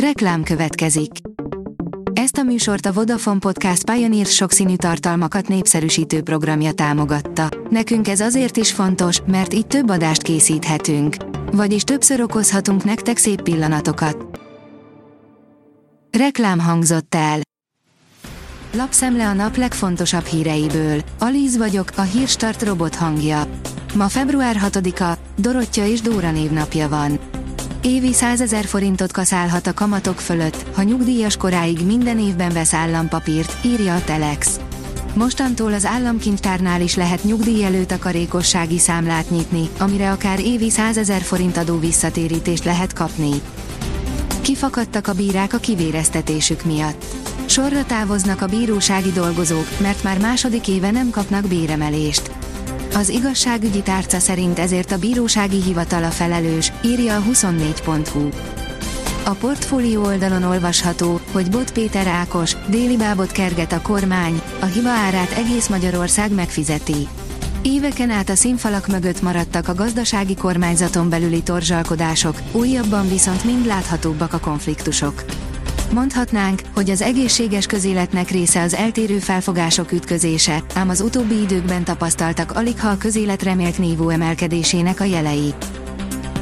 Reklám következik. Ezt a műsort a Vodafone Podcast Pioneer sokszínű tartalmakat népszerűsítő programja támogatta. Nekünk ez azért is fontos, mert így több adást készíthetünk. Vagyis többször okozhatunk nektek szép pillanatokat. Reklám hangzott el. Lapszemle a nap legfontosabb híreiből. Alíz vagyok, a hírstart robot hangja. Ma február 6-a, Dorottya és Dóra névnapja van. Évi 100 ezer forintot kaszálhat a kamatok fölött, ha nyugdíjas koráig minden évben vesz állampapírt, írja a Telex. Mostantól az államkincstárnál is lehet nyugdíj előtakarékossági számlát nyitni, amire akár évi 100 ezer forint adó visszatérítést lehet kapni. Kifakadtak a bírák a kivéreztetésük miatt. Sorra távoznak a bírósági dolgozók, mert már második éve nem kapnak béremelést. Az igazságügyi tárca szerint ezért a bírósági hivatal a felelős, írja a 24.hu. A portfólió oldalon olvasható, hogy Bot Péter Ákos, déli bábot kerget a kormány, a hiba árát egész Magyarország megfizeti. Éveken át a színfalak mögött maradtak a gazdasági kormányzaton belüli torzsalkodások, újabban viszont mind láthatóbbak a konfliktusok. Mondhatnánk, hogy az egészséges közéletnek része az eltérő felfogások ütközése, ám az utóbbi időkben tapasztaltak alig ha a közélet remélt nívó emelkedésének a jelei.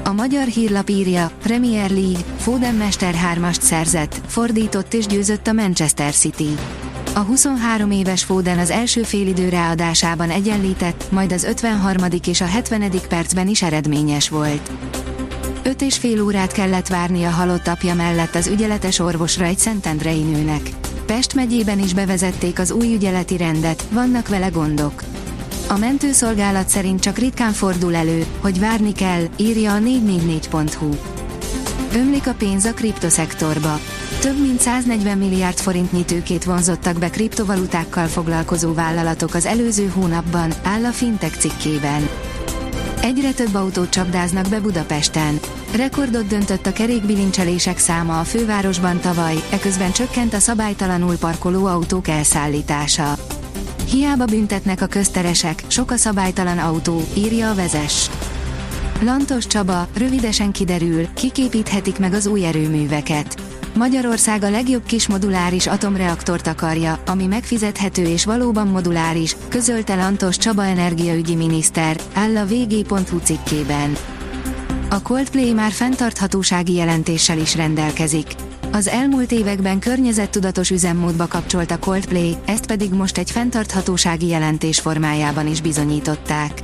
A magyar hírlap írja, Premier League, Foden Mester 3-ast szerzett, fordított és győzött a Manchester City. A 23 éves Foden az első félidő ráadásában egyenlített, majd az 53. és a 70. percben is eredményes volt. Öt és fél órát kellett várni a halott apja mellett az ügyeletes orvosra egy szentendrei nőnek. Pest megyében is bevezették az új ügyeleti rendet, vannak vele gondok. A mentőszolgálat szerint csak ritkán fordul elő, hogy várni kell, írja a 444.hu. Ömlik a pénz a kriptoszektorba. Több mint 140 milliárd forintnyi tőkét vonzottak be kriptovalutákkal foglalkozó vállalatok az előző hónapban, áll a Fintech cikkében. Egyre több autót csapdáznak be Budapesten. Rekordot döntött a kerékbilincselések száma a fővárosban tavaly, eközben csökkent a szabálytalanul parkoló autók elszállítása. Hiába büntetnek a közteresek, sok a szabálytalan autó, írja a vezes. Lantos Csaba, rövidesen kiderül, kiképíthetik meg az új erőműveket. Magyarország a legjobb kis moduláris atomreaktort akarja, ami megfizethető és valóban moduláris, közölte Lantos Csaba energiaügyi miniszter, áll a vg.hu cikkében. A Coldplay már fenntarthatósági jelentéssel is rendelkezik. Az elmúlt években környezettudatos üzemmódba kapcsolt a Coldplay, ezt pedig most egy fenntarthatósági jelentés formájában is bizonyították.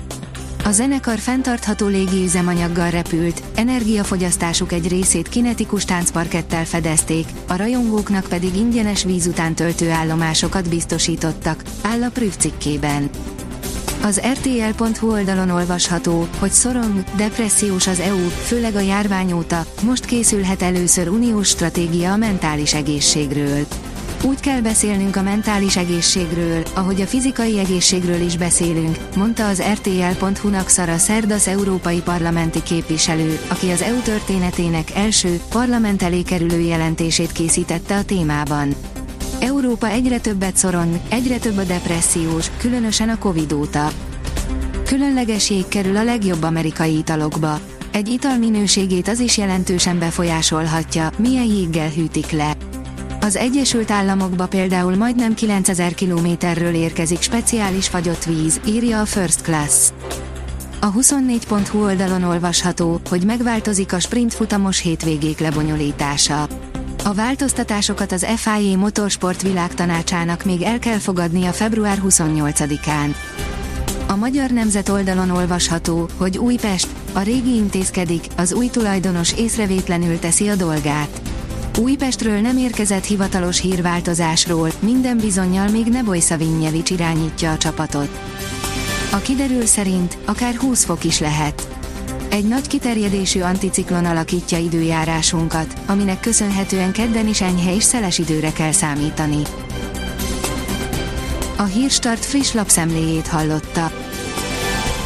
A zenekar fenntartható légi üzemanyaggal repült, energiafogyasztásuk egy részét kinetikus táncparkettel fedezték, a rajongóknak pedig ingyenes víz után töltő állomásokat biztosítottak, áll a Prüv cikkében. Az RTL.hu oldalon olvasható, hogy szorong, depressziós az EU, főleg a járvány óta, most készülhet először uniós stratégia a mentális egészségről. Úgy kell beszélnünk a mentális egészségről, ahogy a fizikai egészségről is beszélünk, mondta az RTL.hu-nak Szara Szerdasz európai parlamenti képviselő, aki az EU történetének első, parlament elé kerülő jelentését készítette a témában. Európa egyre többet szorong, egyre több a depressziós, különösen a Covid óta. Különleges jég kerül a legjobb amerikai italokba. Egy ital minőségét az is jelentősen befolyásolhatja, milyen jéggel hűtik le. Az Egyesült Államokba például majdnem 9000 kilométerről érkezik speciális fagyott víz, írja a First Class. A 24.hu oldalon olvasható, hogy megváltozik a sprint futamos hétvégék lebonyolítása. A változtatásokat az FIA Motorsport világtanácsának még el kell fogadnia február 28-án. A Magyar Nemzet oldalon olvasható, hogy Újpest, a régi intézkedik, az új tulajdonos észrevétlenül teszi a dolgát. Újpestről nem érkezett hivatalos hírváltozásról, minden bizonyal még Neboj Szavinnyevics irányítja a csapatot. A kiderül szerint akár 20 fok is lehet. Egy nagy kiterjedésű anticiklon alakítja időjárásunkat, aminek köszönhetően kedden is enyhe és szeles időre kell számítani. A Hírstart friss lapszemléjét hallotta.